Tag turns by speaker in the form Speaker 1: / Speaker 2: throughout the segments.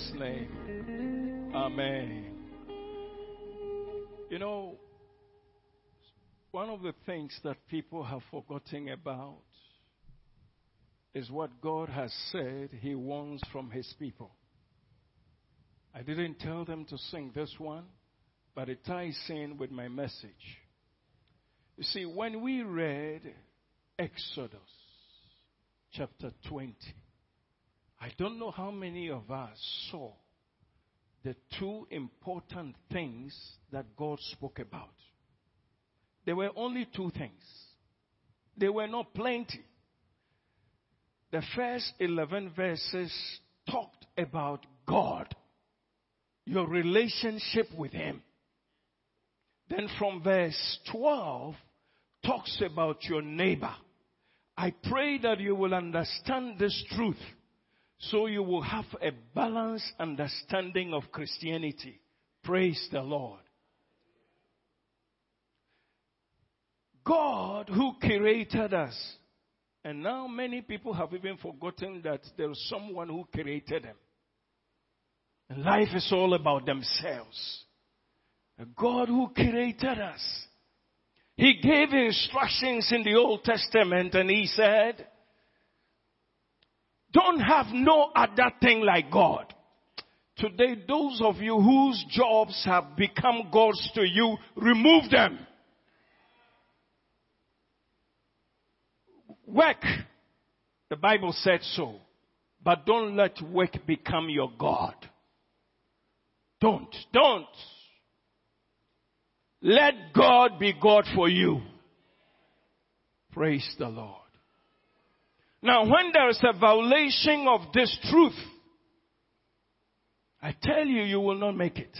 Speaker 1: Jesus' name. Amen. You know, one of the things that people have forgotten about is what God has said He wants from His people. I didn't tell them to sing this one, but it ties in with my message. You see, when we read Exodus chapter 20, I don't know how many of us saw the two important things that God spoke about. There were only two things. There were not plenty. The first 11 verses talked about God, your relationship with Him. Then from verse 12 talks about your neighbor. I pray that you will understand this truth so you will have a balanced understanding of Christianity. Praise the Lord. God who created us. And now many people have even forgotten that there is someone who created them. And life is all about themselves. A God who created us. He gave instructions in the Old Testament and he said, don't have no other thing like God. Today, those of you whose jobs have become gods to you, remove them. Work. The Bible said so. But don't let work become your God. Don't. Don't. Let God be God for you. Praise the Lord. Now, when there is a violation of this truth, I tell you, you will not make it.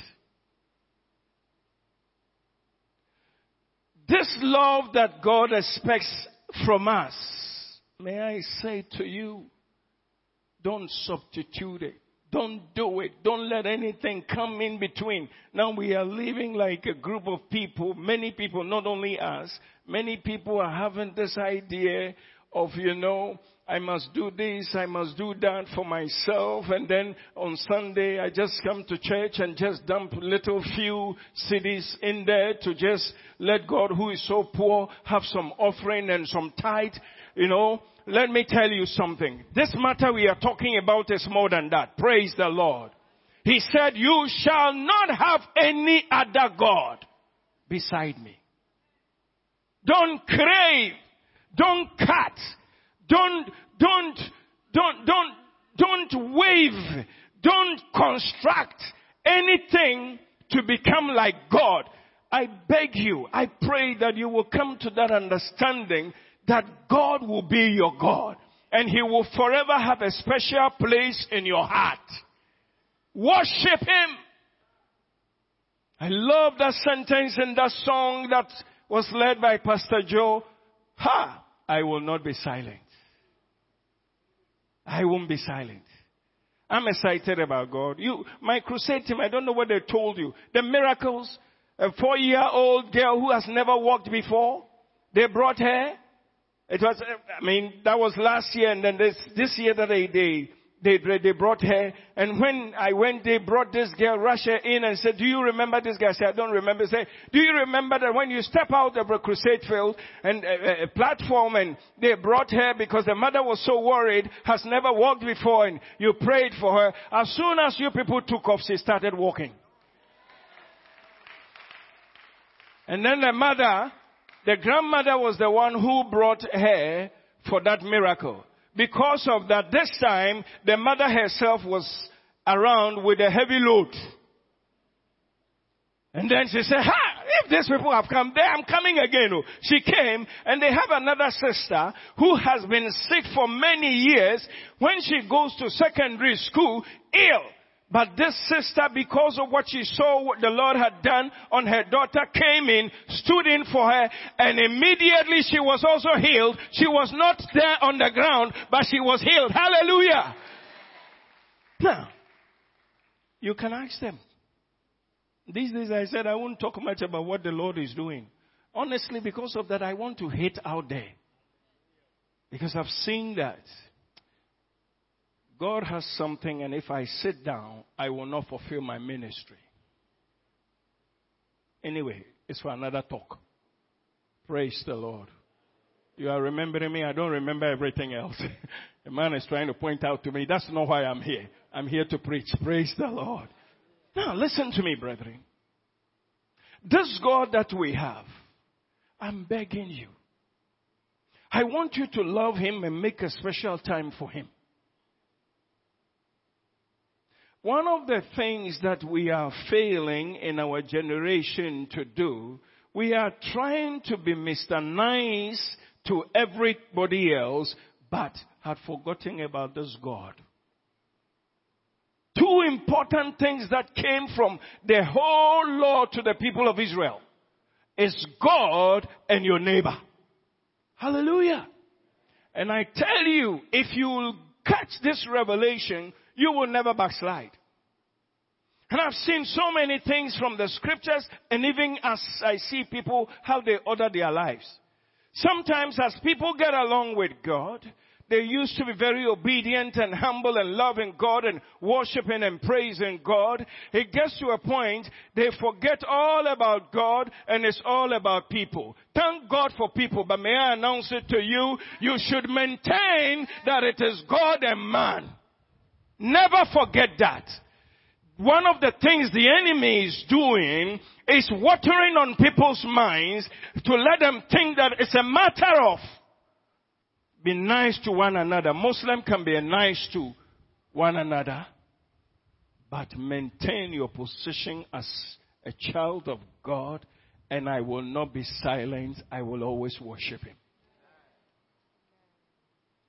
Speaker 1: This love that God expects from us, may I say to you, don't substitute it. Don't do it. Don't let anything come in between. Now we are living like a group of people, many people, not only us, many people are having this idea of, you know, I must do this, I must do that for myself, and then on Sunday I just come to church and just dump little few cedis in there to just let God who is so poor have some offering and some tithe, you know. Let me tell you something. This matter we are talking about is more than that. Praise the Lord. He said, you shall not have any other God beside me. Don't crave don't cut. Don't, don't, don't, don't, don't wave. Don't construct anything to become like God. I beg you, I pray that you will come to that understanding that God will be your God and He will forever have a special place in your heart. Worship Him. I love that sentence in that song that was led by Pastor Joe. Ha! I will not be silent. I won't be silent. I'm excited about God. You, my crusade team, I don't know what they told you. The miracles, a four year old girl who has never walked before, they brought her. It was, I mean, that was last year and then this, this year that they, they, they, they brought her. And when I went, they brought this girl, Russia, in and said, do you remember this guy? I said, I don't remember. Say, do you remember that when you step out of a crusade field and a, a, platform and they brought her because the mother was so worried, has never walked before and you prayed for her. As soon as you people took off, she started walking. And then the mother, the grandmother was the one who brought her for that miracle. Because of that, this time, the mother herself was around with a heavy load. And then she said, ha, if these people have come there, I'm coming again. Oh. She came and they have another sister who has been sick for many years. When she goes to secondary school, ill. But this sister, because of what she saw what the Lord had done on her daughter, came in, stood in for her, and immediately she was also healed. She was not there on the ground, but she was healed. Hallelujah. Now, you can ask them. These days I said I won't talk much about what the Lord is doing. Honestly, because of that, I want to hate out there. Because I've seen that. God has something, and if I sit down, I will not fulfill my ministry. Anyway, it's for another talk. Praise the Lord. You are remembering me. I don't remember everything else. A man is trying to point out to me, that's not why I'm here. I'm here to preach. Praise the Lord. Now, listen to me, brethren. This God that we have, I'm begging you. I want you to love Him and make a special time for Him. One of the things that we are failing in our generation to do, we are trying to be Mr. Nice to everybody else, but had forgotten about this God. Two important things that came from the whole law to the people of Israel is God and your neighbor. Hallelujah. And I tell you, if you catch this revelation, you will never backslide. And I've seen so many things from the scriptures and even as I see people, how they order their lives. Sometimes as people get along with God, they used to be very obedient and humble and loving God and worshiping and praising God. It gets to a point they forget all about God and it's all about people. Thank God for people, but may I announce it to you, you should maintain that it is God and man. Never forget that. One of the things the enemy is doing is watering on people's minds to let them think that it's a matter of be nice to one another. Muslim can be nice to one another, but maintain your position as a child of God, and I will not be silent. I will always worship Him.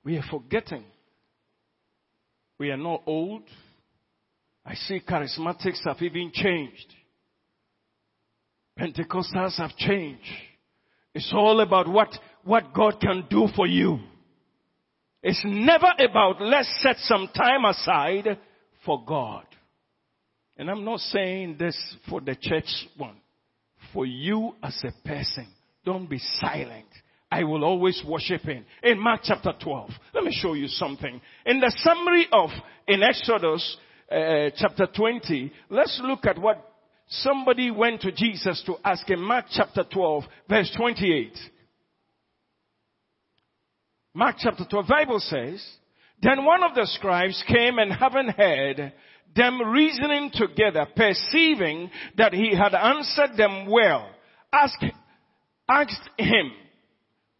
Speaker 1: We are forgetting. We are not old. I see charismatics have even changed. Pentecostals have changed. It's all about what, what God can do for you. It's never about let's set some time aside for God. And I'm not saying this for the church one. For you as a person, don't be silent. I will always worship him. In Mark chapter 12, let me show you something. In the summary of, in Exodus uh, chapter 20, let's look at what somebody went to Jesus to ask in Mark chapter 12, verse 28. Mark chapter 12, Bible says, Then one of the scribes came and having heard them reasoning together, perceiving that he had answered them well, asked, asked him,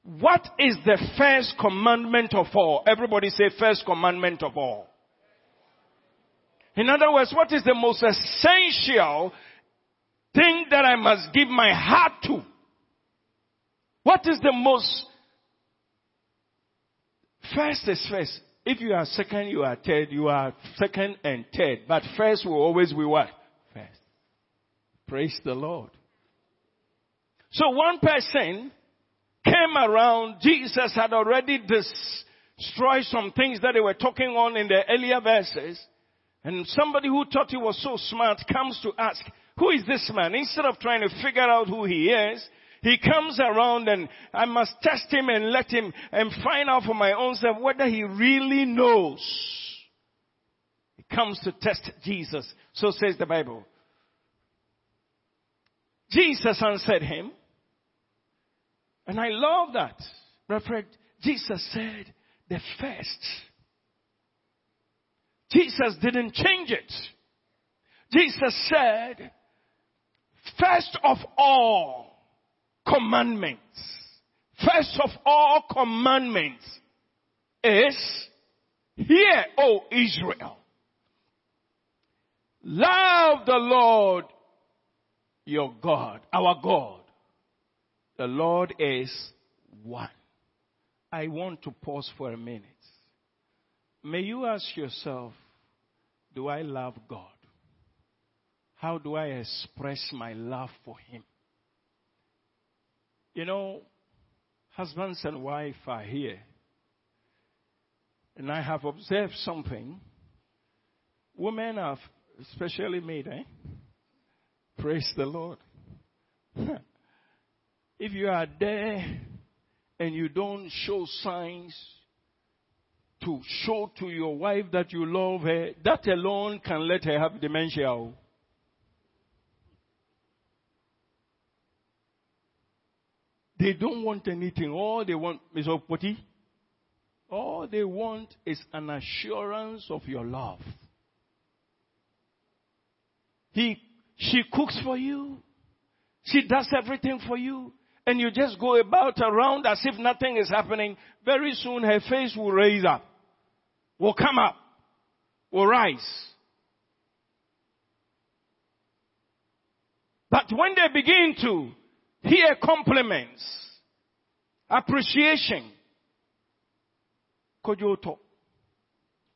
Speaker 1: what is the first commandment of all? Everybody say first commandment of all. In other words, what is the most essential thing that I must give my heart to? What is the most First is first. If you are second, you are third. You are second and third. But first will always be what? First. Praise the Lord. So one person came around. Jesus had already destroyed some things that they were talking on in the earlier verses. And somebody who thought he was so smart comes to ask, who is this man? Instead of trying to figure out who he is, he comes around and I must test him and let him and find out for my own self whether he really knows. He comes to test Jesus. So says the Bible. Jesus answered him. And I love that. Reverend, Jesus said the first. Jesus didn't change it. Jesus said, first of all, commandments. First of all commandments is, hear, O Israel. Love the Lord your God, our God. The Lord is one. I want to pause for a minute. May you ask yourself, do I love God? How do I express my love for Him? You know, husbands and wife are here. And I have observed something. Women have, especially made, eh? Praise the Lord. if you are there and you don't show signs to show to your wife that you love her, that alone can let her have dementia. They don't want anything. All they want is Poti. All they want is an assurance of your love. He, she cooks for you. She does everything for you. And you just go about around as if nothing is happening. Very soon her face will raise up. Will come up. Will rise. But when they begin to hear compliments, appreciation, Kojoto,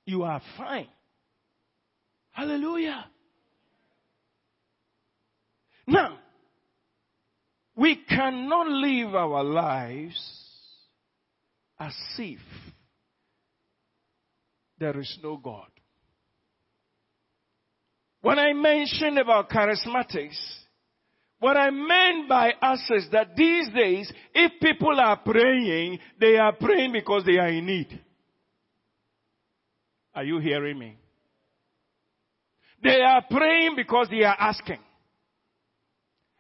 Speaker 1: you are fine. Hallelujah. Now, we cannot live our lives as if there is no God. When I mentioned about charismatics, what I meant by us is that these days, if people are praying, they are praying because they are in need. Are you hearing me? They are praying because they are asking.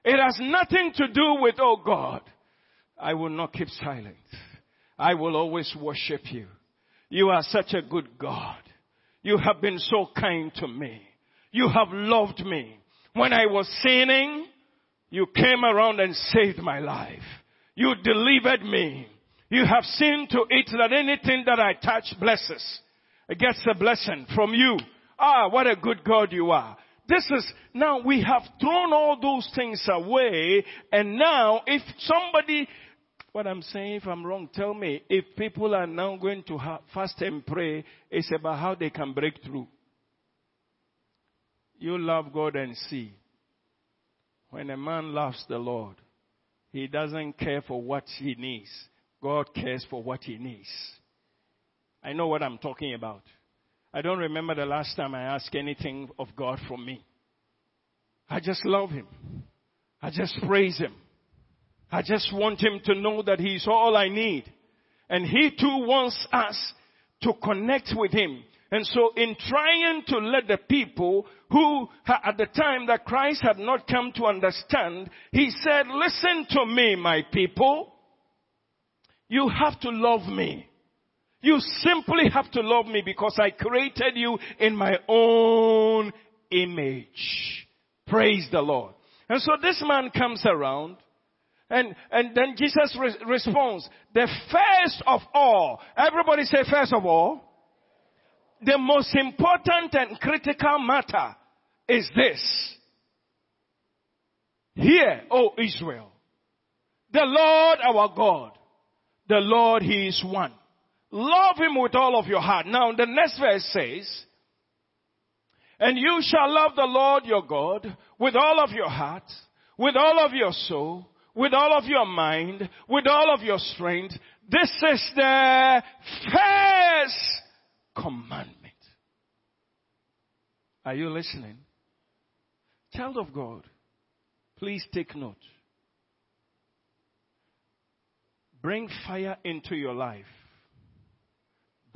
Speaker 1: It has nothing to do with, oh God, I will not keep silent. I will always worship you. You are such a good God. You have been so kind to me. You have loved me. When I was sinning, you came around and saved my life. You delivered me. You have seen to it that anything that I touch blesses. It gets a blessing from you. Ah, what a good God you are. This is, now we have thrown all those things away and now if somebody, what I'm saying, if I'm wrong, tell me, if people are now going to fast and pray, it's about how they can break through. You love God and see. When a man loves the Lord, he doesn't care for what he needs. God cares for what he needs. I know what I'm talking about. I don't remember the last time I asked anything of God from me. I just love Him. I just praise Him. I just want Him to know that He's all I need. And He too wants us to connect with Him. And so in trying to let the people who at the time that Christ had not come to understand, He said, listen to me, my people. You have to love me. You simply have to love me because I created you in my own image. Praise the Lord. And so this man comes around and, and then Jesus re- responds, the first of all, everybody say first of all, the most important and critical matter is this. Hear, O Israel, the Lord our God, the Lord He is one. Love him with all of your heart. Now the next verse says, and you shall love the Lord your God with all of your heart, with all of your soul, with all of your mind, with all of your strength. This is the first commandment. Are you listening? Child of God, please take note. Bring fire into your life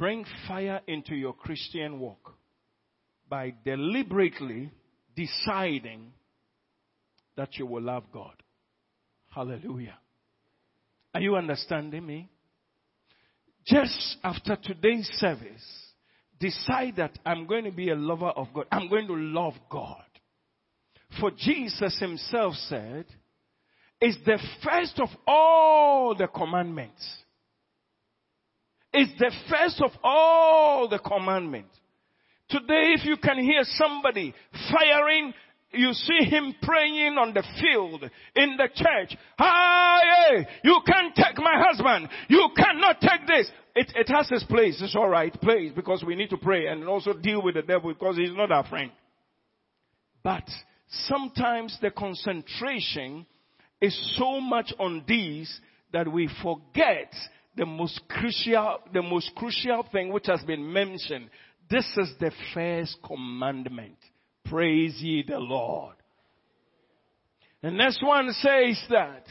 Speaker 1: bring fire into your Christian walk by deliberately deciding that you will love God. Hallelujah. Are you understanding me? Just after today's service, decide that I'm going to be a lover of God. I'm going to love God. For Jesus himself said, it's the first of all the commandments is the first of all the commandments. Today, if you can hear somebody firing, you see him praying on the field, in the church. Hey, you can't take my husband. You cannot take this. It, it has its place. It's alright, place, because we need to pray and also deal with the devil because he's not our friend. But sometimes the concentration is so much on these that we forget the most crucial, the most crucial thing which has been mentioned. This is the first commandment. Praise ye the Lord. The next one says that.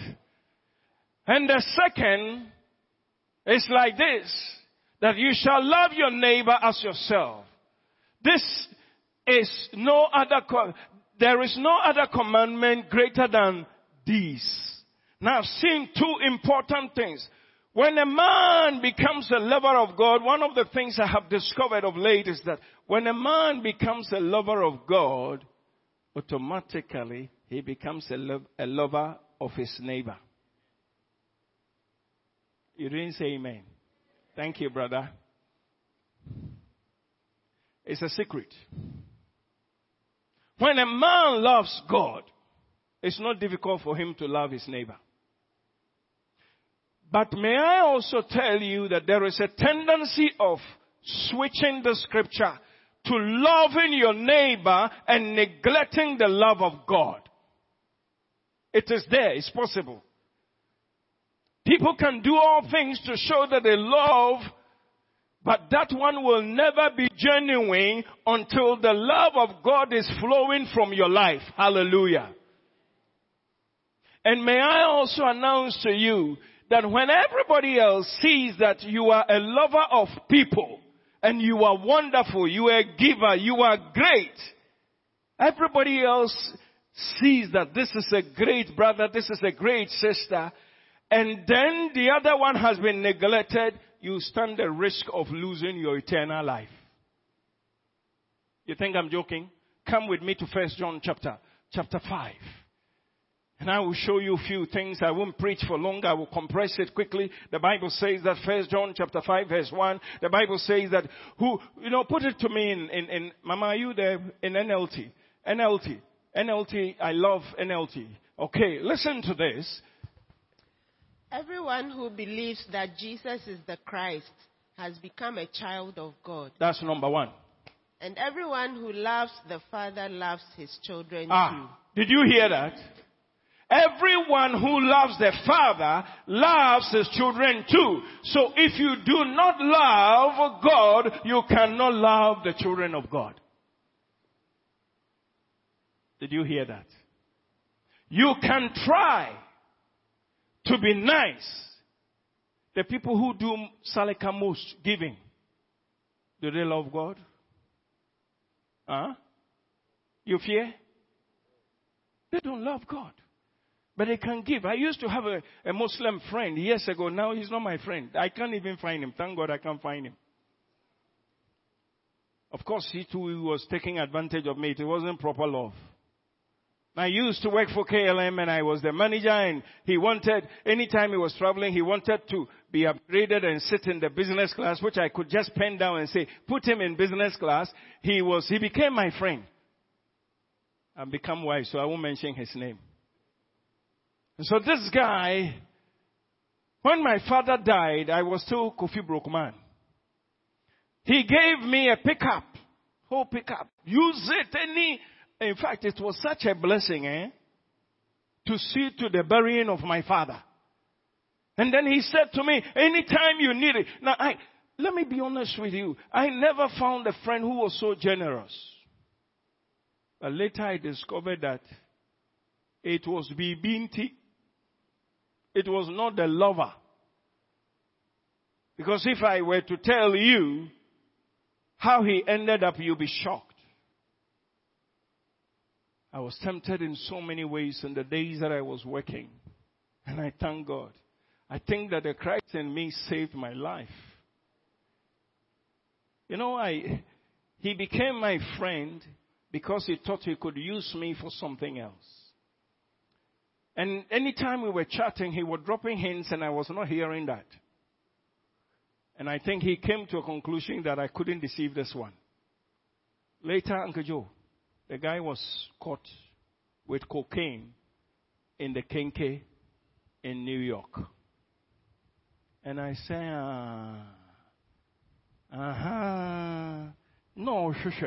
Speaker 1: And the second is like this. that you shall love your neighbor as yourself. This is no other, there is no other commandment greater than these. Now I've seen two important things. When a man becomes a lover of God, one of the things I have discovered of late is that when a man becomes a lover of God, automatically he becomes a, lo- a lover of his neighbor. You didn't say amen. Thank you, brother. It's a secret. When a man loves God, it's not difficult for him to love his neighbor. But may I also tell you that there is a tendency of switching the scripture to loving your neighbor and neglecting the love of God. It is there, it's possible. People can do all things to show that they love, but that one will never be genuine until the love of God is flowing from your life. Hallelujah. And may I also announce to you that when everybody else sees that you are a lover of people and you are wonderful, you are a giver, you are great, everybody else sees that this is a great brother, this is a great sister, and then the other one has been neglected, you stand the risk of losing your eternal life. You think I'm joking? Come with me to First John chapter, chapter 5. And I will show you a few things. I won't preach for long. I will compress it quickly. The Bible says that First John chapter 5 verse 1. The Bible says that who, you know, put it to me in, in, in Mama, are you there? In NLT. NLT. NLT. I love NLT. Okay, listen to this.
Speaker 2: Everyone who believes that Jesus is the Christ has become a child of God.
Speaker 1: That's number one.
Speaker 2: And everyone who loves the Father loves his children
Speaker 1: Ah, did you hear that? Everyone who loves the Father loves his children too. So if you do not love God, you cannot love the children of God. Did you hear that? You can try to be nice. The people who do salika most giving, do they love God? Huh? You fear? They don't love God. But they can give. I used to have a, a Muslim friend years ago. Now he's not my friend. I can't even find him. Thank God I can't find him. Of course, he too was taking advantage of me. It wasn't proper love. I used to work for KLM and I was the manager and he wanted, anytime he was traveling, he wanted to be upgraded and sit in the business class, which I could just pen down and say, put him in business class. He was, he became my friend. I've become wise, so I won't mention his name. And so this guy, when my father died, I was still Kofi broke man. He gave me a pickup, whole pickup. Use it any in fact, it was such a blessing, eh? To see to the burying of my father. And then he said to me, anytime you need it. Now, I, let me be honest with you. I never found a friend who was so generous. But later I discovered that it was Bibinti. It was not the lover. Because if I were to tell you how he ended up, you'll be shocked. I was tempted in so many ways in the days that I was working. And I thank God. I think that the Christ in me saved my life. You know, I, he became my friend because he thought he could use me for something else. And anytime we were chatting, he was dropping hints and I was not hearing that. And I think he came to a conclusion that I couldn't deceive this one. Later, Uncle Joe, the guy was caught with cocaine in the Kenke in New York. And I say, uh huh, no, shush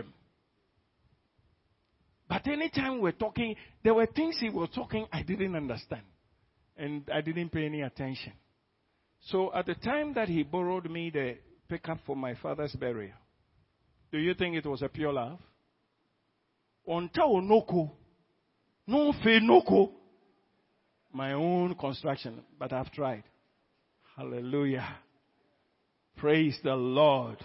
Speaker 1: But anytime we're talking, there were things he was talking I didn't understand. And I didn't pay any attention. So at the time that he borrowed me the pickup for my father's burial, do you think it was a pure love? Onta onoko. No fe noko. My own construction, but I've tried. Hallelujah. Praise the Lord.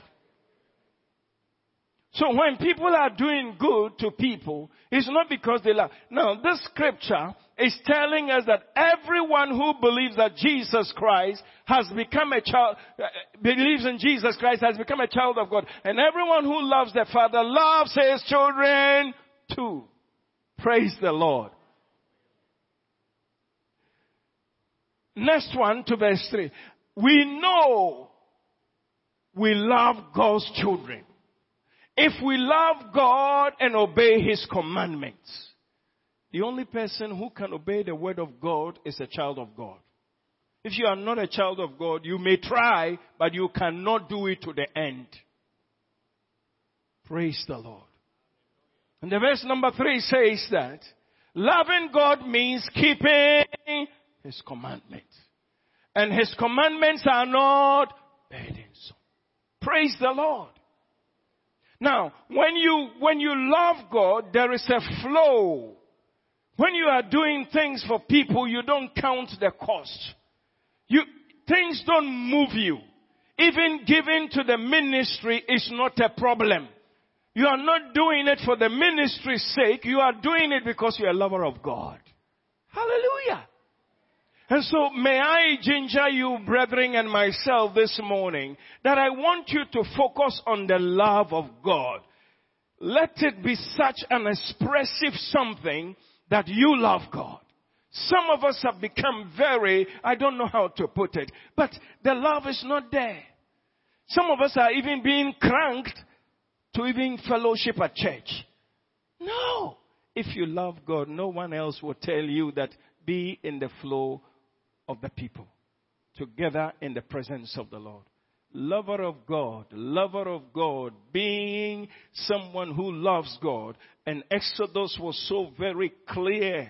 Speaker 1: So when people are doing good to people, it's not because they love. Now, this scripture is telling us that everyone who believes that Jesus Christ has become a child, uh, believes in Jesus Christ has become a child of God. And everyone who loves their father loves his children too. Praise the Lord. Next one to verse 3. We know we love God's children if we love God and obey His commandments, the only person who can obey the word of God is a child of God. If you are not a child of God, you may try, but you cannot do it to the end. Praise the Lord. And the verse number three says that loving God means keeping His commandments. And His commandments are not burdensome. Praise the Lord. Now, when you, when you love God, there is a flow. When you are doing things for people, you don't count the cost. You, things don't move you. Even giving to the ministry is not a problem. You are not doing it for the ministry's sake. You are doing it because you're a lover of God. Hallelujah. And so may I ginger you, brethren, and myself this morning that I want you to focus on the love of God. Let it be such an expressive something that you love God. Some of us have become very, I don't know how to put it, but the love is not there. Some of us are even being cranked to even fellowship at church. No. If you love God, no one else will tell you that be in the flow of the people together in the presence of the Lord. Lover of God, lover of God, being someone who loves God. And Exodus was so very clear.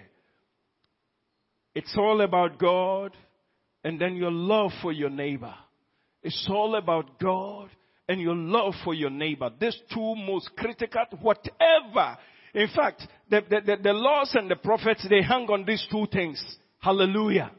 Speaker 1: It's all about God and then your love for your neighbor. It's all about God and your love for your neighbor. These two most critical, whatever. In fact, the, the, the, the laws and the prophets, they hang on these two things. Hallelujah.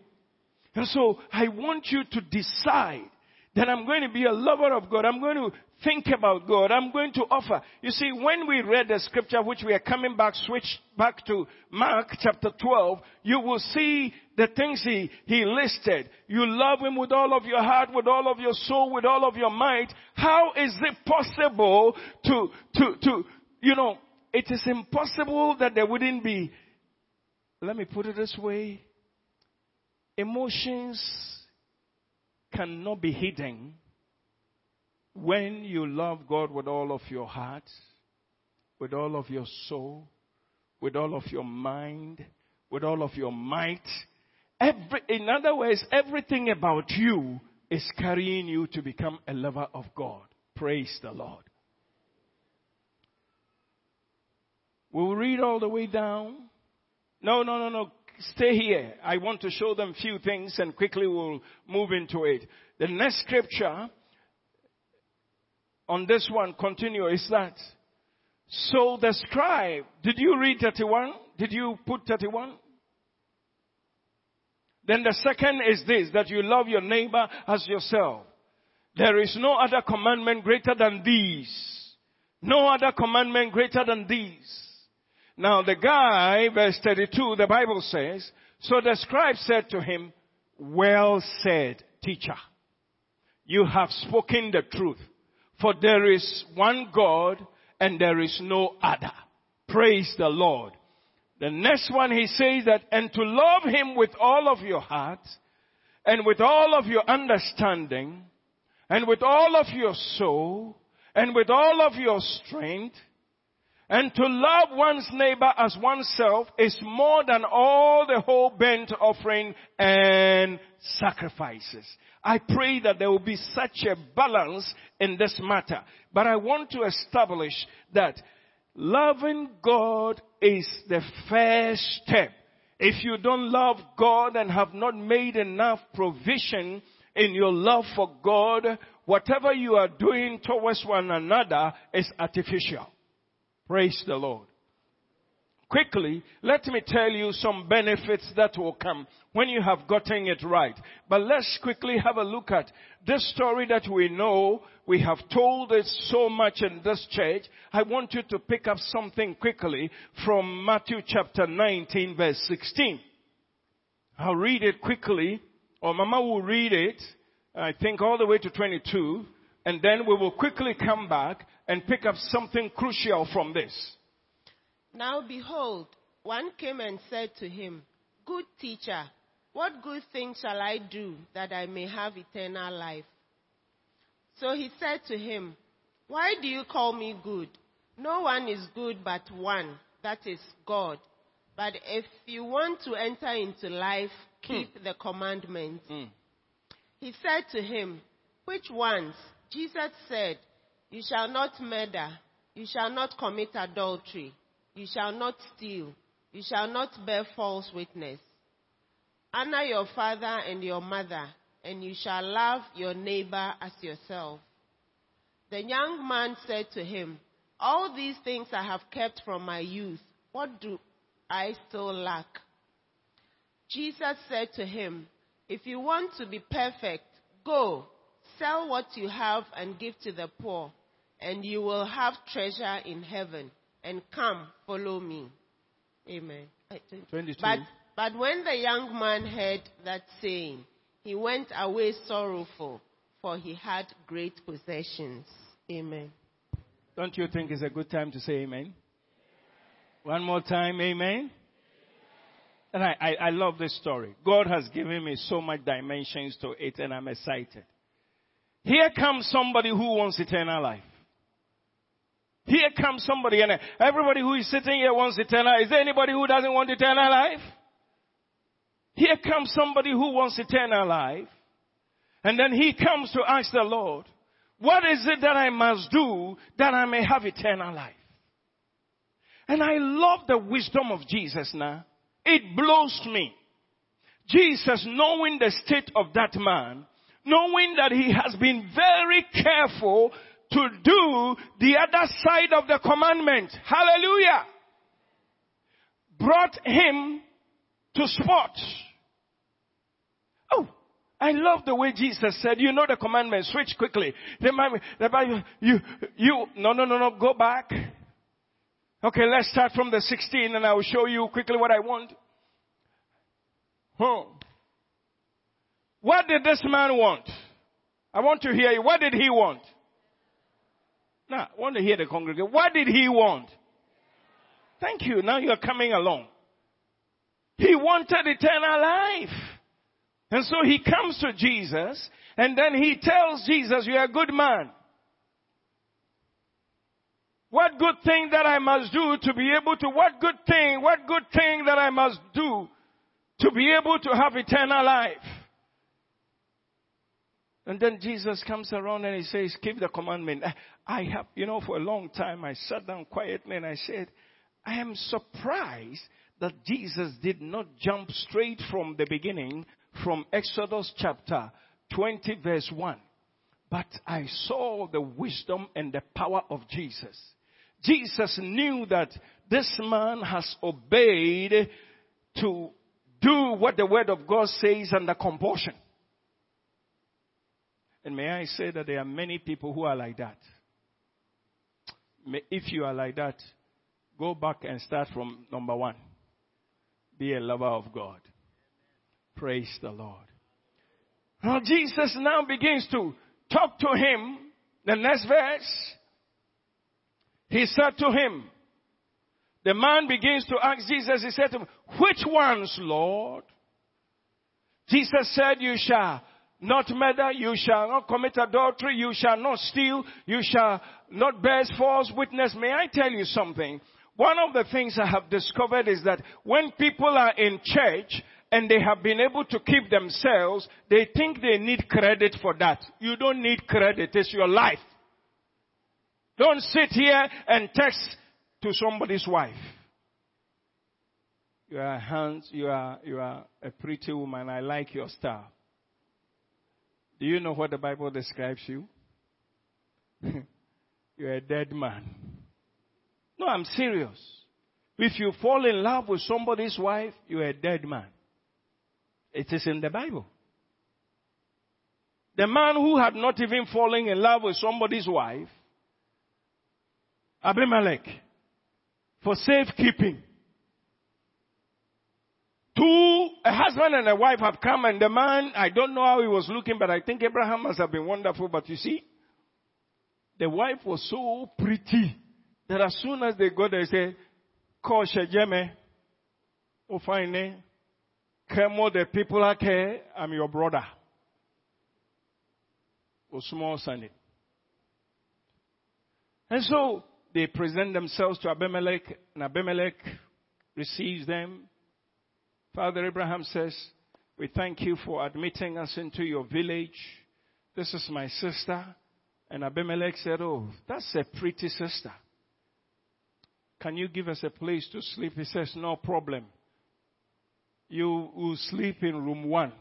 Speaker 1: And so I want you to decide that I'm going to be a lover of God. I'm going to think about God. I'm going to offer. You see, when we read the scripture, which we are coming back, switch back to Mark chapter 12, you will see the things he, he listed. You love him with all of your heart, with all of your soul, with all of your might. How is it possible to, to, to, you know, it is impossible that there wouldn't be, let me put it this way, Emotions cannot be hidden when you love God with all of your heart, with all of your soul, with all of your mind, with all of your might. Every, in other words, everything about you is carrying you to become a lover of God. Praise the Lord. We'll read all the way down. No, no, no, no stay here. I want to show them few things and quickly we'll move into it. The next scripture on this one continue is that. So the scribe, did you read 31? Did you put 31? Then the second is this, that you love your neighbor as yourself. There is no other commandment greater than these. No other commandment greater than these. Now the guy, verse 32, the Bible says, so the scribe said to him, well said, teacher. You have spoken the truth. For there is one God and there is no other. Praise the Lord. The next one he says that, and to love him with all of your heart and with all of your understanding and with all of your soul and with all of your strength and to love one's neighbor as oneself is more than all the whole burnt offering and sacrifices. I pray that there will be such a balance in this matter. But I want to establish that loving God is the first step. If you don't love God and have not made enough provision in your love for God, whatever you are doing towards one another is artificial. Praise the Lord. quickly, let me tell you some benefits that will come when you have gotten it right. But let's quickly have a look at this story that we know. We have told it so much in this church. I want you to pick up something quickly from Matthew chapter 19 verse 16. I'll read it quickly, or Mama will read it, I think all the way to 22, and then we will quickly come back and pick up something crucial from this.
Speaker 2: Now behold, one came and said to him, Good teacher, what good thing shall I do that I may have eternal life? So he said to him, Why do you call me good? No one is good but one, that is God. But if you want to enter into life, keep the commandments.
Speaker 1: Mm.
Speaker 2: He said to him, Which ones? Jesus said, You shall not murder, you shall not commit adultery, you shall not steal, you shall not bear false witness. Honor your father and your mother, and you shall love your neighbor as yourself. The young man said to him, All these things I have kept from my youth. What do I still lack? Jesus said to him, If you want to be perfect, go, sell what you have and give to the poor, and you will have treasure in heaven. And come, follow me. Amen.
Speaker 1: 22.
Speaker 2: But, but when the young man heard that saying, he went away sorrowful, for he had great possessions. Amen.
Speaker 1: Don't you think it's a good time to say amen? One more time, amen. And I, I, I, love this story. God has given me so much dimensions to it, and I'm excited. Here comes somebody who wants eternal life. Here comes somebody, and everybody who is sitting here wants eternal. Life. Is there anybody who doesn't want eternal life? Here comes somebody who wants eternal life. And then he comes to ask the Lord, what is it that I must do that I may have eternal life? And I love the wisdom of Jesus now. It blows me. Jesus, knowing the state of that man, knowing that he has been very careful to do the other side of the commandment, hallelujah, brought him to spot. Oh, I love the way Jesus said, you know the commandment, switch quickly. The Bible, you, you, no, no, no, no, go back. Okay, let's start from the 16 and I will show you quickly what I want. Huh. What did this man want? I want to hear you. What did he want? Now, I want to hear the congregation. What did he want? Thank you. Now you're coming along. He wanted eternal life. And so he comes to Jesus and then he tells Jesus, you're a good man. What good thing that I must do to be able to, what good thing, what good thing that I must do to be able to have eternal life? And then Jesus comes around and he says, keep the commandment. I have, you know, for a long time I sat down quietly and I said, I am surprised that Jesus did not jump straight from the beginning from Exodus chapter 20 verse 1. But I saw the wisdom and the power of Jesus. Jesus knew that this man has obeyed to do what the word of God says under compulsion. And may I say that there are many people who are like that. If you are like that, go back and start from number one. Be a lover of God. Praise the Lord. Now Jesus now begins to talk to him. The next verse, he said to him, the man begins to ask Jesus, he said to him, which ones, Lord? Jesus said, you shall not murder, you shall not commit adultery, you shall not steal, you shall not bear false witness. May I tell you something? One of the things I have discovered is that when people are in church and they have been able to keep themselves, they think they need credit for that. You don't need credit, it's your life. Don't sit here and text to somebody's wife. You are hands, you are, you are a pretty woman, I like your style. Do you know what the Bible describes you? You're a dead man. No, I'm serious. If you fall in love with somebody's wife, you're a dead man. It is in the Bible. The man who had not even fallen in love with somebody's wife, Abimelech, for safekeeping. Two, a husband and a wife have come and the man, I don't know how he was looking, but I think Abraham must have been wonderful. But you see, the wife was so pretty that as soon as they got there, they say, Call Shejeme, Ofine, Kemo, the people are care, I'm your brother. Osmo Sunday. And so they present themselves to Abimelech, and Abimelech receives them. Father Abraham says, We thank you for admitting us into your village. This is my sister. And Abimelech said, Oh, that's a pretty sister. Can you give us a place to sleep? He says, No problem. You will sleep in room one.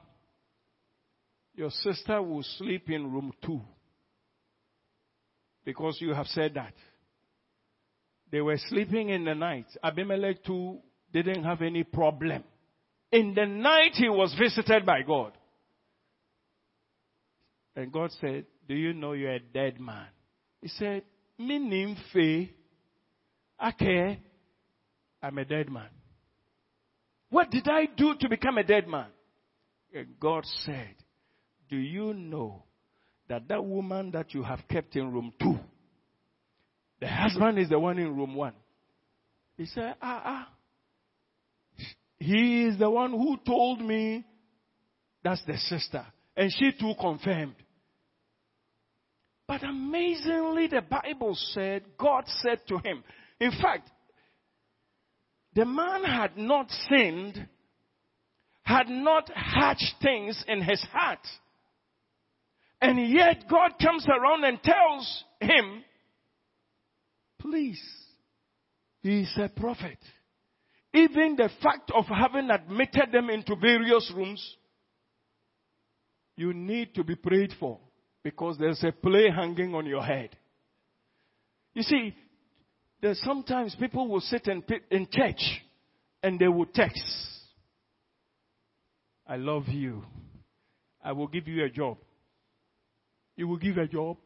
Speaker 1: Your sister will sleep in room two. Because you have said that. They were sleeping in the night. Abimelech too didn't have any problem. In the night he was visited by God. And God said, Do you know you're a dead man? He said, Minim fe. Okay. I'm a dead man. What did I do to become a dead man? And God said, Do you know that that woman that you have kept in room two, the husband is the one in room one? He said, Ah, ah. He is the one who told me that's the sister. And she too confirmed. But amazingly, the Bible said, God said to him, in fact, the man had not sinned, had not hatched things in his heart. And yet God comes around and tells him, please, he is a prophet. Even the fact of having admitted them into various rooms, you need to be prayed for because there's a play hanging on your head. You see, there's sometimes people will sit in, in church and they will text. I love you. I will give you a job. You will give a job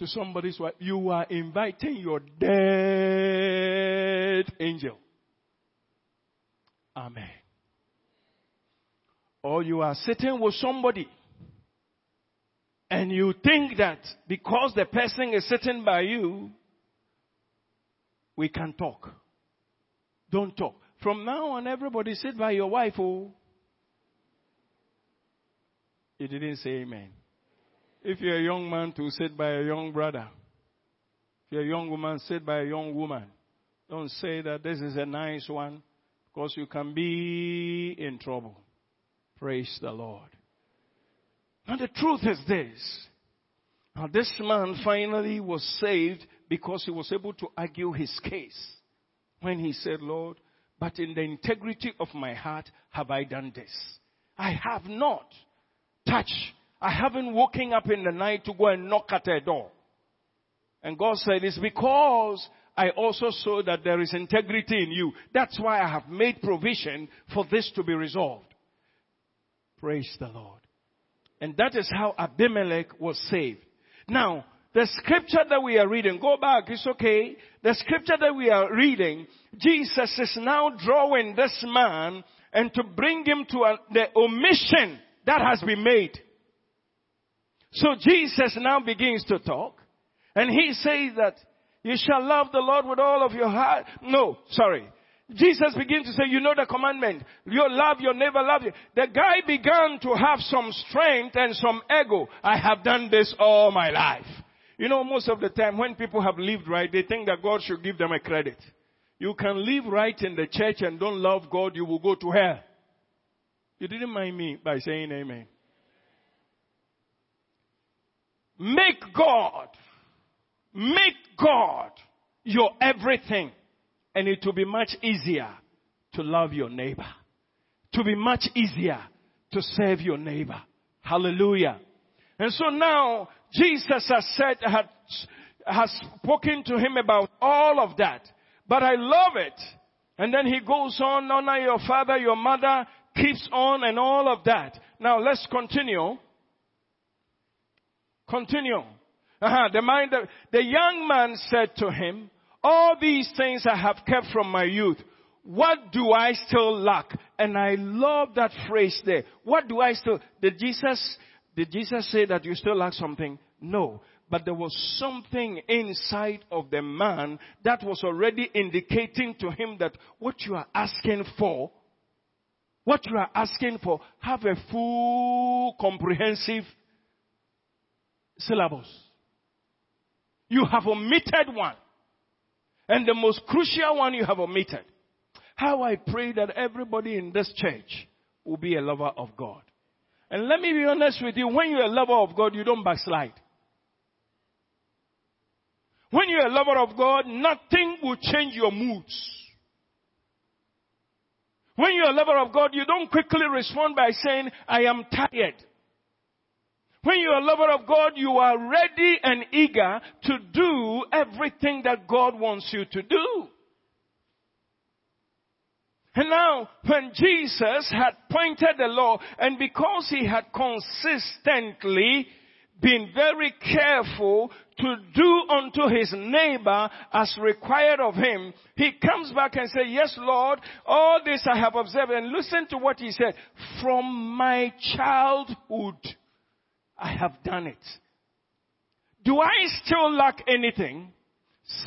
Speaker 1: to somebody's wife. You are inviting your dead angel. Amen. Or you are sitting with somebody and you think that because the person is sitting by you, we can talk. Don't talk. From now on, everybody sit by your wife. Oh, you didn't say amen. If you're a young man, to sit by a young brother. If you're a young woman, sit by a young woman. Don't say that this is a nice one because you can be in trouble. Praise the Lord. Now the truth is this. Now this man finally was saved because he was able to argue his case. When he said, Lord, but in the integrity of my heart have I done this. I have not touched. I haven't woken up in the night to go and knock at a door. And God said, it's because I also saw that there is integrity in you. That's why I have made provision for this to be resolved. Praise the Lord. And that is how Abimelech was saved. Now, the scripture that we are reading, go back, it's okay. The scripture that we are reading, Jesus is now drawing this man and to bring him to a, the omission that has been made. So Jesus now begins to talk and he says that you shall love the Lord with all of your heart. No, sorry. Jesus begins to say, you know the commandment. You love your neighbor, love you. The guy began to have some strength and some ego. I have done this all my life. You know, most of the time when people have lived right, they think that God should give them a credit. You can live right in the church and don't love God, you will go to hell. You didn't mind me by saying amen. Make God Make God your everything and it will be much easier to love your neighbor. To be much easier to serve your neighbor. Hallelujah. And so now Jesus has said, has spoken to him about all of that. But I love it And then he goes on, honor your father, your mother, keeps on and all of that. Now let's continue. Continue. Uh-huh. The, the young man said to him, all these things I have kept from my youth. What do I still lack? And I love that phrase there. What do I still, did Jesus, did Jesus say that you still lack something? No. But there was something inside of the man that was already indicating to him that what you are asking for, what you are asking for, have a full comprehensive syllabus. You have omitted one. And the most crucial one you have omitted. How I pray that everybody in this church will be a lover of God. And let me be honest with you, when you're a lover of God, you don't backslide. When you're a lover of God, nothing will change your moods. When you're a lover of God, you don't quickly respond by saying, I am tired. When you're a lover of God, you are ready and eager to do everything that God wants you to do. And now, when Jesus had pointed the law, and because he had consistently been very careful to do unto his neighbor as required of him, he comes back and says, yes Lord, all this I have observed. And listen to what he said, from my childhood. I have done it. Do I still lack anything?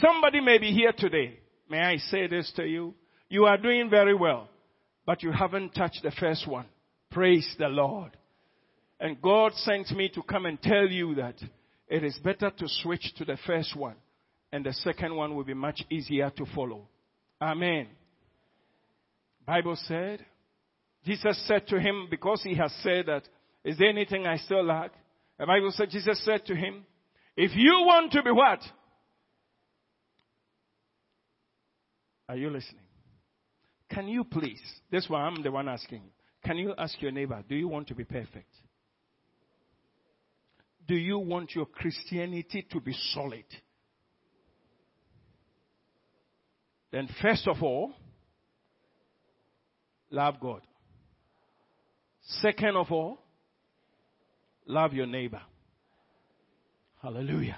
Speaker 1: Somebody may be here today. May I say this to you? You are doing very well, but you haven't touched the first one. Praise the Lord. And God sent me to come and tell you that it is better to switch to the first one, and the second one will be much easier to follow. Amen. Bible said, Jesus said to him, because he has said that is there anything I still lack? The Bible said, Jesus said to him, if you want to be what? Are you listening? Can you please, this one, I'm the one asking, can you ask your neighbor, do you want to be perfect? Do you want your Christianity to be solid? Then first of all, love God. Second of all, Love your neighbor. Hallelujah.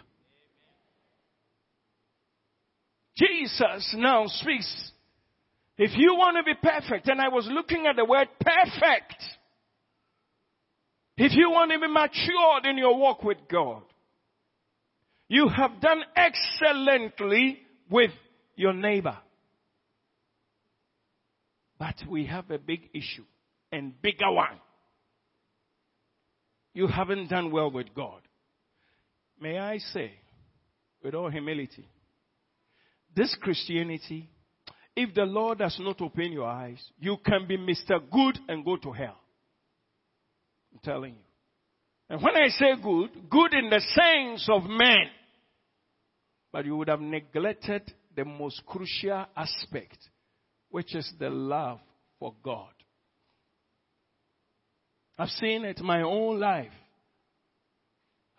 Speaker 1: Jesus now speaks. If you want to be perfect, and I was looking at the word perfect. If you want to be matured in your walk with God, you have done excellently with your neighbor. But we have a big issue and bigger one you haven't done well with God. May I say, with all humility, this Christianity, if the Lord does not open your eyes, you can be Mr. Good and go to hell. I'm telling you. And when I say good, good in the sense of man, but you would have neglected the most crucial aspect, which is the love for God. I've seen it my own life.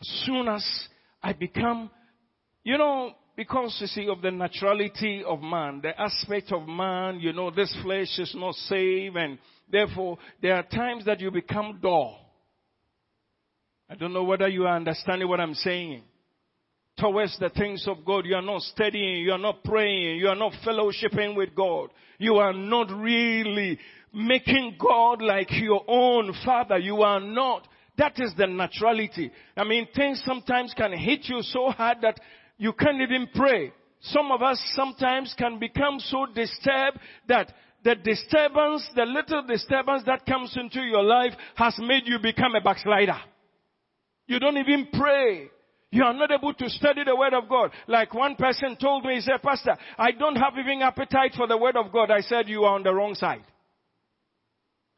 Speaker 1: As soon as I become, you know, because you see of the naturality of man, the aspect of man, you know, this flesh is not safe and therefore there are times that you become dull. I don't know whether you are understanding what I'm saying. Towards the things of God, you are not studying, you are not praying, you are not fellowshipping with God. You are not really making God like your own father. You are not. That is the naturality. I mean, things sometimes can hit you so hard that you can't even pray. Some of us sometimes can become so disturbed that the disturbance, the little disturbance that comes into your life has made you become a backslider. You don't even pray. You are not able to study the word of God. Like one person told me, he said, Pastor, I don't have even appetite for the word of God. I said, you are on the wrong side.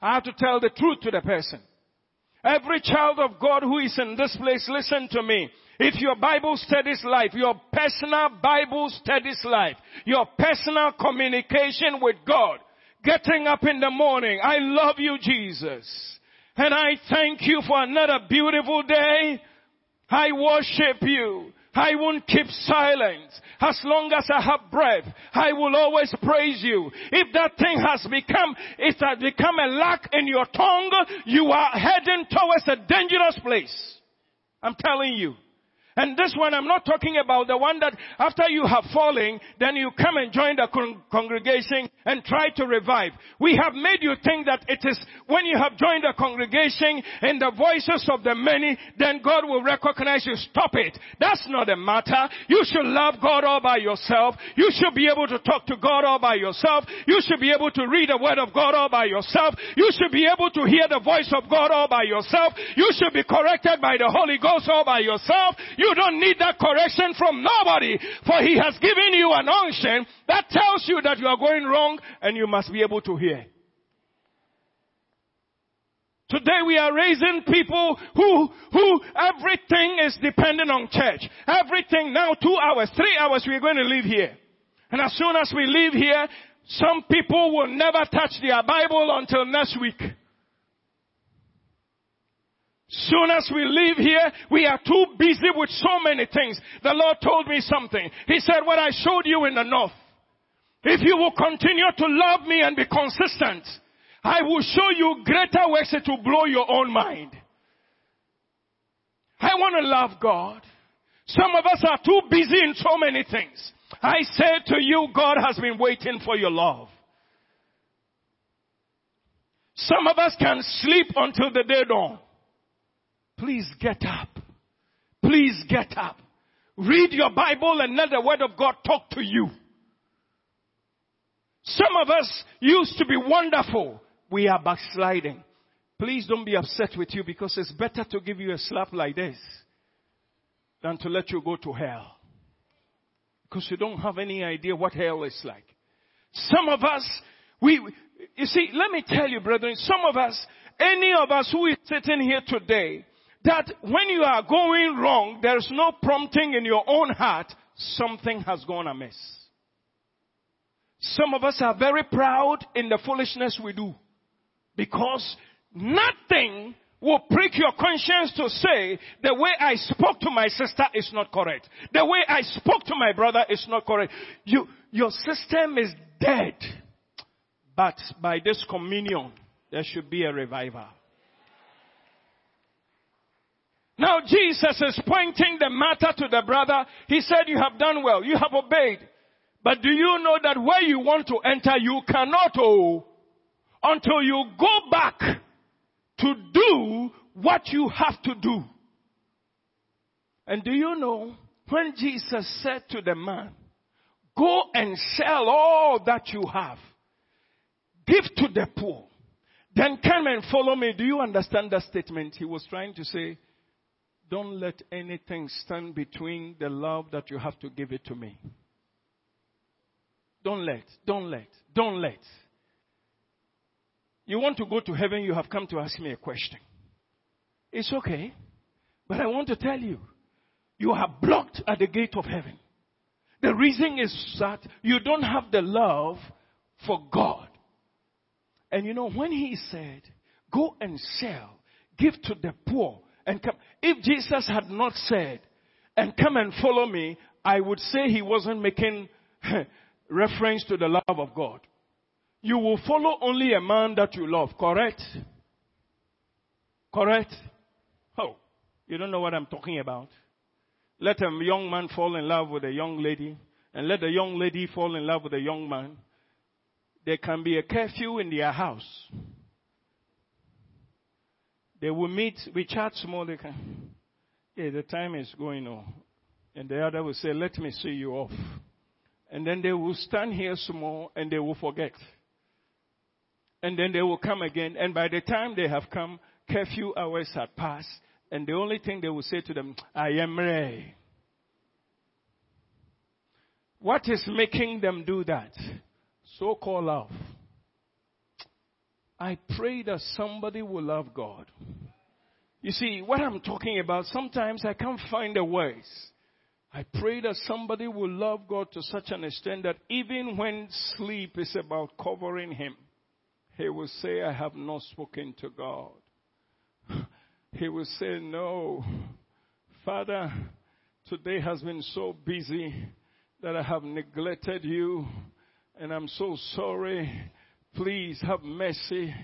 Speaker 1: I have to tell the truth to the person. Every child of God who is in this place, listen to me. If your Bible studies life, your personal Bible studies life, your personal communication with God, getting up in the morning, I love you, Jesus. And I thank you for another beautiful day. I worship you. I won't keep silent. As long as I have breath, I will always praise you. If that thing has become, it has become a lack in your tongue, you are heading towards a dangerous place. I'm telling you. And this one, I'm not talking about the one that after you have fallen, then you come and join the con- congregation and try to revive. We have made you think that it is when you have joined the congregation and the voices of the many, then God will recognize you. Stop it. That's not the matter. You should love God all by yourself. You should be able to talk to God all by yourself. You should be able to read the word of God all by yourself. You should be able to hear the voice of God all by yourself. You should be corrected by the Holy Ghost all by yourself. You don't need that correction from nobody, for He has given you an unction that tells you that you are going wrong and you must be able to hear. Today we are raising people who, who everything is dependent on church. Everything now two hours, three hours we're going to leave here. And as soon as we leave here, some people will never touch their Bible until next week. Soon as we leave here, we are too busy with so many things. The Lord told me something. He said, what I showed you in the north, if you will continue to love me and be consistent, I will show you greater works to blow your own mind. I want to love God. Some of us are too busy in so many things. I say to you, God has been waiting for your love. Some of us can sleep until the day dawn. Please get up. Please get up. Read your Bible and let the Word of God talk to you. Some of us used to be wonderful. We are backsliding. Please don't be upset with you because it's better to give you a slap like this than to let you go to hell. Because you don't have any idea what hell is like. Some of us, we, you see, let me tell you, brethren, some of us, any of us who is sitting here today, that when you are going wrong, there's no prompting in your own heart, something has gone amiss. Some of us are very proud in the foolishness we do. Because nothing will prick your conscience to say the way I spoke to my sister is not correct. The way I spoke to my brother is not correct. You, your system is dead. But by this communion, there should be a revival. Now Jesus is pointing the matter to the brother. He said, you have done well. You have obeyed. But do you know that where you want to enter, you cannot oh, until you go back to do what you have to do. And do you know when Jesus said to the man, go and sell all that you have, give to the poor, then come and follow me. Do you understand that statement? He was trying to say, don't let anything stand between the love that you have to give it to me. Don't let, don't let, don't let. You want to go to heaven, you have come to ask me a question. It's okay. But I want to tell you, you are blocked at the gate of heaven. The reason is that you don't have the love for God. And you know, when he said, go and sell, give to the poor, and come. If Jesus had not said, and come and follow me, I would say he wasn't making reference to the love of God. You will follow only a man that you love, correct? Correct? Oh, you don't know what I'm talking about. Let a young man fall in love with a young lady, and let a young lady fall in love with a young man. There can be a curfew in their house. They will meet, we chat small, they can, yeah, the time is going on. And the other will say, let me see you off. And then they will stand here small and they will forget. And then they will come again. And by the time they have come, curfew hours have passed. And the only thing they will say to them, I am ready. What is making them do that? So called love. I pray that somebody will love God. You see, what I'm talking about, sometimes I can't find the words. I pray that somebody will love God to such an extent that even when sleep is about covering him, he will say, I have not spoken to God. He will say, No, Father, today has been so busy that I have neglected you and I'm so sorry. Please have mercy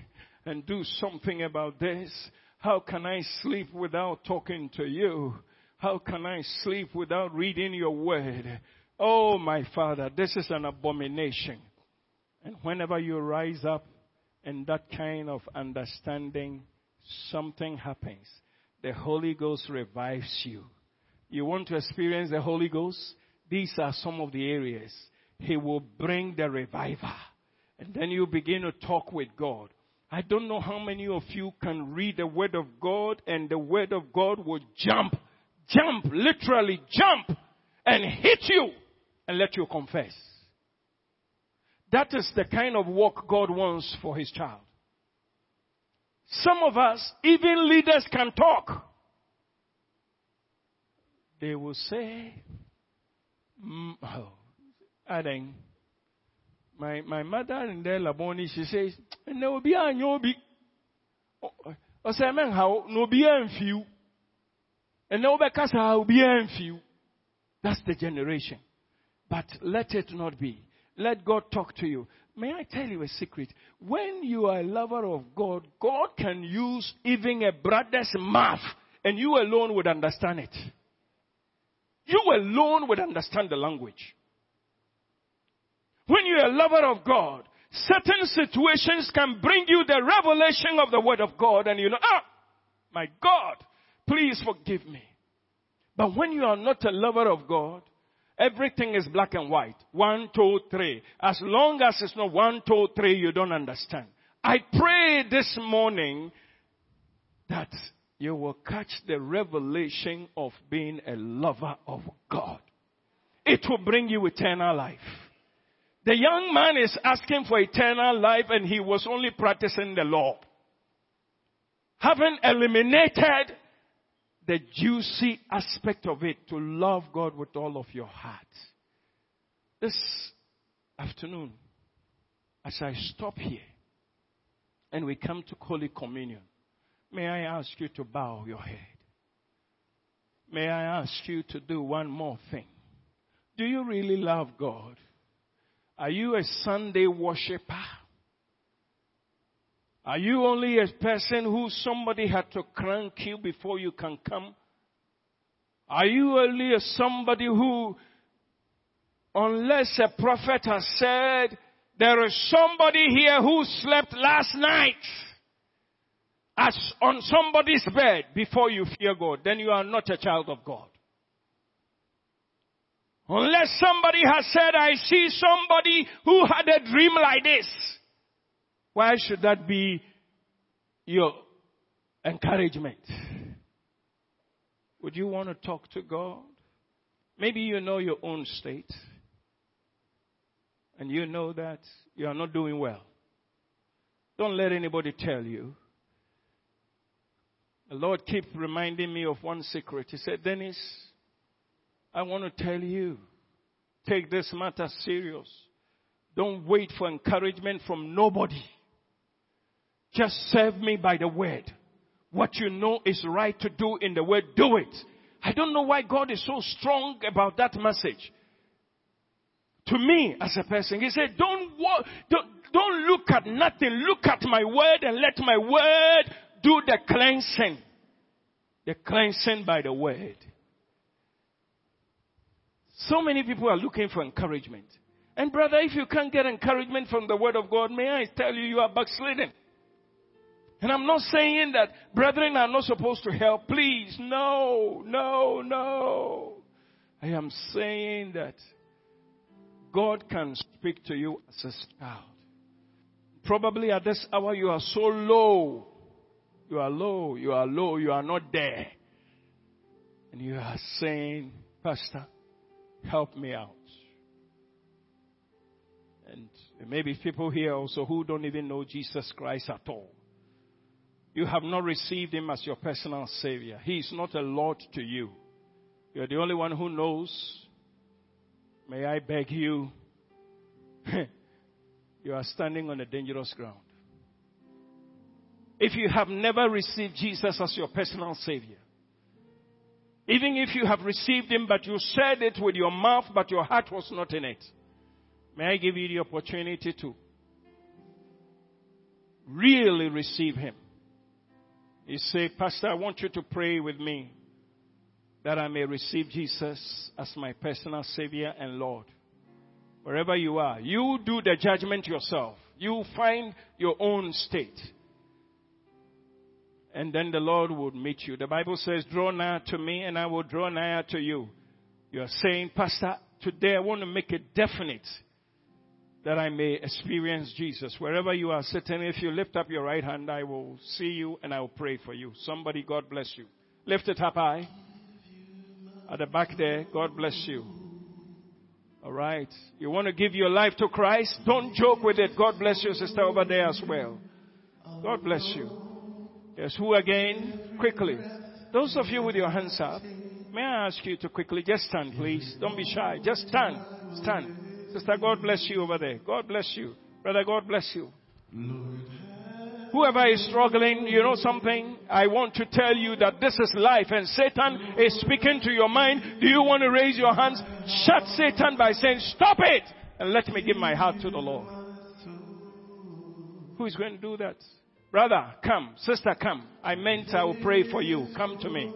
Speaker 1: and do something about this. How can I sleep without talking to you? How can I sleep without reading your word? Oh, my Father, this is an abomination. And whenever you rise up in that kind of understanding, something happens. The Holy Ghost revives you. You want to experience the Holy Ghost? These are some of the areas. He will bring the reviver. And then you begin to talk with God. I don't know how many of you can read the Word of God and the Word of God will jump, jump, literally jump and hit you and let you confess. That is the kind of work God wants for His child. Some of us, even leaders can talk. They will say, mm, oh, Aden. My, my mother in there, Laboni, she says, and there will be a nyobi. O oh, say, man, how, no be a few. And no because I will be a few. That's the generation. But let it not be. Let God talk to you. May I tell you a secret? When you are a lover of God, God can use even a brother's mouth and you alone would understand it. You alone would understand the language. When you're a lover of God, certain situations can bring you the revelation of the Word of God and you know, ah, my God, please forgive me. But when you are not a lover of God, everything is black and white. One, two, three. As long as it's not one, two, three, you don't understand. I pray this morning that you will catch the revelation of being a lover of God. It will bring you eternal life. The young man is asking for eternal life and he was only practicing the law. Having eliminated the juicy aspect of it to love God with all of your heart. This afternoon, as I stop here and we come to Holy Communion, may I ask you to bow your head? May I ask you to do one more thing? Do you really love God? Are you a Sunday worshiper? Are you only a person who somebody had to crank you before you can come? Are you only a somebody who, unless a prophet has said, there is somebody here who slept last night as on somebody's bed before you fear God, then you are not a child of God. Unless somebody has said, I see somebody who had a dream like this. Why should that be your encouragement? Would you want to talk to God? Maybe you know your own state. And you know that you are not doing well. Don't let anybody tell you. The Lord keeps reminding me of one secret. He said, Dennis, I want to tell you, take this matter serious. Don't wait for encouragement from nobody. Just serve me by the word. What you know is right to do in the word, do it. I don't know why God is so strong about that message. To me, as a person, He said, don't, don't, don't look at nothing. Look at my word and let my word do the cleansing. The cleansing by the word. So many people are looking for encouragement. And brother, if you can't get encouragement from the word of God, may I tell you, you are backslidden. And I'm not saying that brethren are not supposed to help. Please, no, no, no. I am saying that God can speak to you as a child. Probably at this hour you are so low. You are low, you are low, you are not there. And you are saying, Pastor, help me out. And maybe people here also who don't even know Jesus Christ at all. You have not received him as your personal savior. He is not a Lord to you. You're the only one who knows. May I beg you? you are standing on a dangerous ground. If you have never received Jesus as your personal savior, Even if you have received Him, but you said it with your mouth, but your heart was not in it. May I give you the opportunity to really receive Him? You say, Pastor, I want you to pray with me that I may receive Jesus as my personal Savior and Lord. Wherever you are, you do the judgment yourself. You find your own state. And then the Lord would meet you. The Bible says, Draw nigh to me, and I will draw nigh to you. You are saying, Pastor, today I want to make it definite that I may experience Jesus. Wherever you are sitting, if you lift up your right hand, I will see you and I will pray for you. Somebody, God bless you. Lift it up high. At the back there, God bless you. All right. You want to give your life to Christ? Don't joke with it. God bless you, sister, over there as well. God bless you. Yes, who again? Quickly. Those of you with your hands up, may I ask you to quickly just stand, please? Don't be shy. Just stand. Stand. Sister, God bless you over there. God bless you. Brother, God bless you. Whoever is struggling, you know something? I want to tell you that this is life and Satan is speaking to your mind. Do you want to raise your hands? Shut Satan by saying, stop it! And let me give my heart to the Lord. Who is going to do that? Brother, come. Sister, come. I meant I will pray for you. Come to me.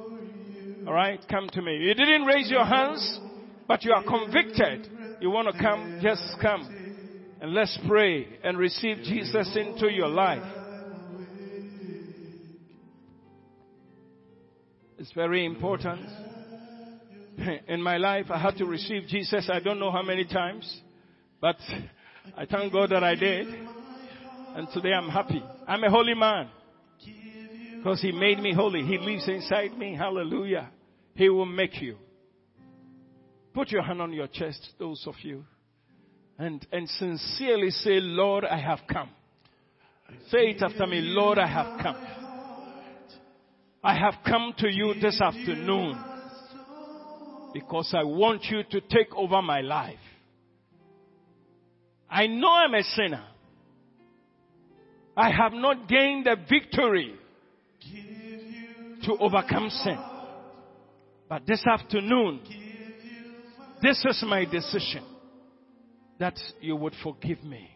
Speaker 1: Alright? Come to me. You didn't raise your hands, but you are convicted you want to come, just come. And let's pray and receive Jesus into your life. It's very important. In my life, I had to receive Jesus. I don't know how many times, but I thank God that I did. And today I'm happy. I'm a holy man because He made me holy. He lives inside me. Hallelujah. He will make you. Put your hand on your chest, those of you, and, and sincerely say, Lord, I have come. Say it after me, Lord, I have come. I have come to you this afternoon because I want you to take over my life. I know I'm a sinner. I have not gained the victory to overcome sin. But this afternoon, this is my decision that you would forgive me.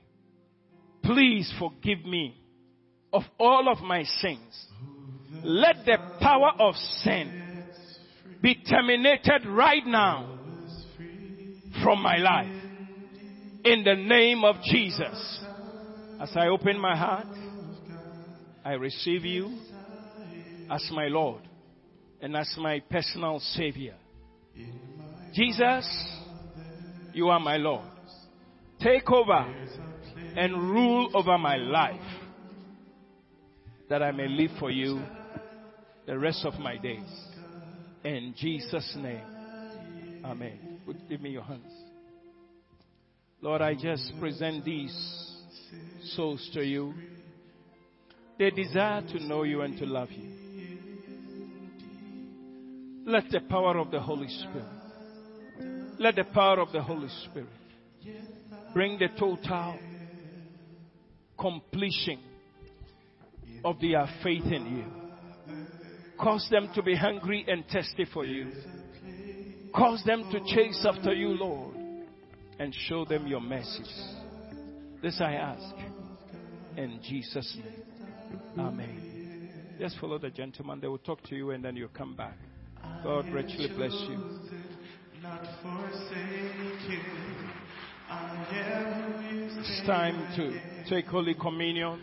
Speaker 1: Please forgive me of all of my sins. Let the power of sin be terminated right now from my life. In the name of Jesus. As I open my heart, I receive you as my Lord and as my personal Savior. Jesus, you are my Lord. Take over and rule over my life that I may live for you the rest of my days. In Jesus' name. Amen. Give me your hands. Lord, I just present these souls to you. They desire to know you and to love you. Let the power of the Holy Spirit let the power of the Holy Spirit bring the total completion of their faith in you. Cause them to be hungry and thirsty for you. Cause them to chase after you, Lord, and show them your message. This I ask in Jesus' name. Amen. Just follow the gentleman. They will talk to you and then you'll come back. God richly bless you. It's time to take Holy Communion.